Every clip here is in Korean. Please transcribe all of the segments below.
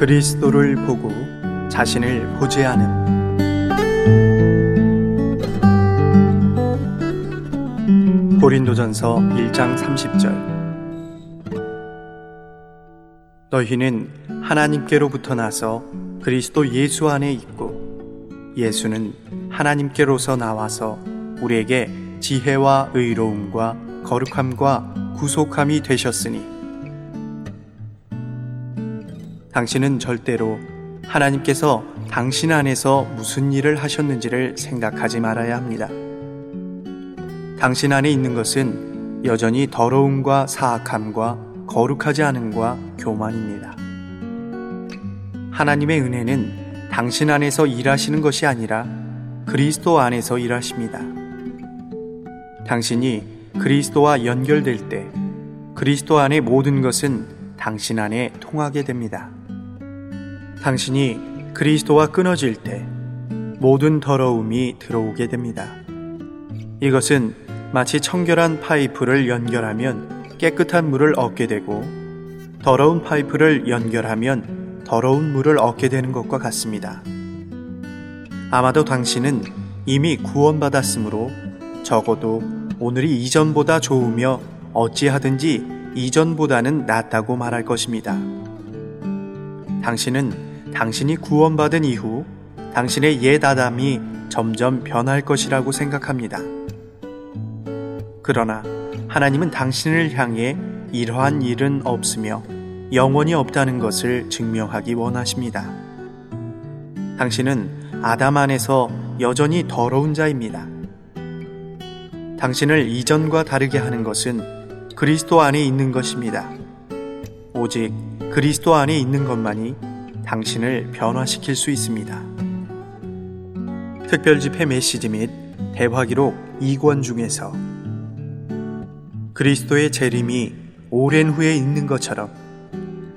그리스도를 보고 자신을 보지 않음. 고린도전서 1장 30절 너희는 하나님께로부터 나서 그리스도 예수 안에 있고 예수는 하나님께로서 나와서 우리에게 지혜와 의로움과 거룩함과 구속함이 되셨으니 당신은 절대로 하나님께서 당신 안에서 무슨 일을 하셨는지를 생각하지 말아야 합니다. 당신 안에 있는 것은 여전히 더러움과 사악함과 거룩하지 않음과 교만입니다. 하나님의 은혜는 당신 안에서 일하시는 것이 아니라 그리스도 안에서 일하십니다. 당신이 그리스도와 연결될 때 그리스도 안의 모든 것은 당신 안에 통하게 됩니다. 당신이 그리스도와 끊어질 때 모든 더러움이 들어오게 됩니다. 이것은 마치 청결한 파이프를 연결하면 깨끗한 물을 얻게 되고 더러운 파이프를 연결하면 더러운 물을 얻게 되는 것과 같습니다. 아마도 당신은 이미 구원받았으므로 적어도 오늘이 이전보다 좋으며 어찌하든지 이전보다는 낫다고 말할 것입니다. 당신은 당신이 구원받은 이후 당신의 옛 아담이 점점 변할 것이라고 생각합니다. 그러나 하나님은 당신을 향해 이러한 일은 없으며 영원히 없다는 것을 증명하기 원하십니다. 당신은 아담 안에서 여전히 더러운 자입니다. 당신을 이전과 다르게 하는 것은 그리스도 안에 있는 것입니다. 오직 그리스도 안에 있는 것만이 당신을 변화시킬 수 있습니다. 특별집회 메시지 및 대화기록 2권 중에서 그리스도의 재림이 오랜 후에 있는 것처럼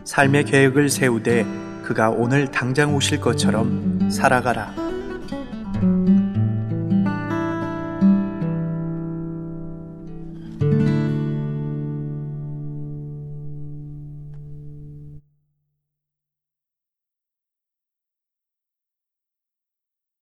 삶의 계획을 세우되 그가 오늘 당장 오실 것처럼 살아가라.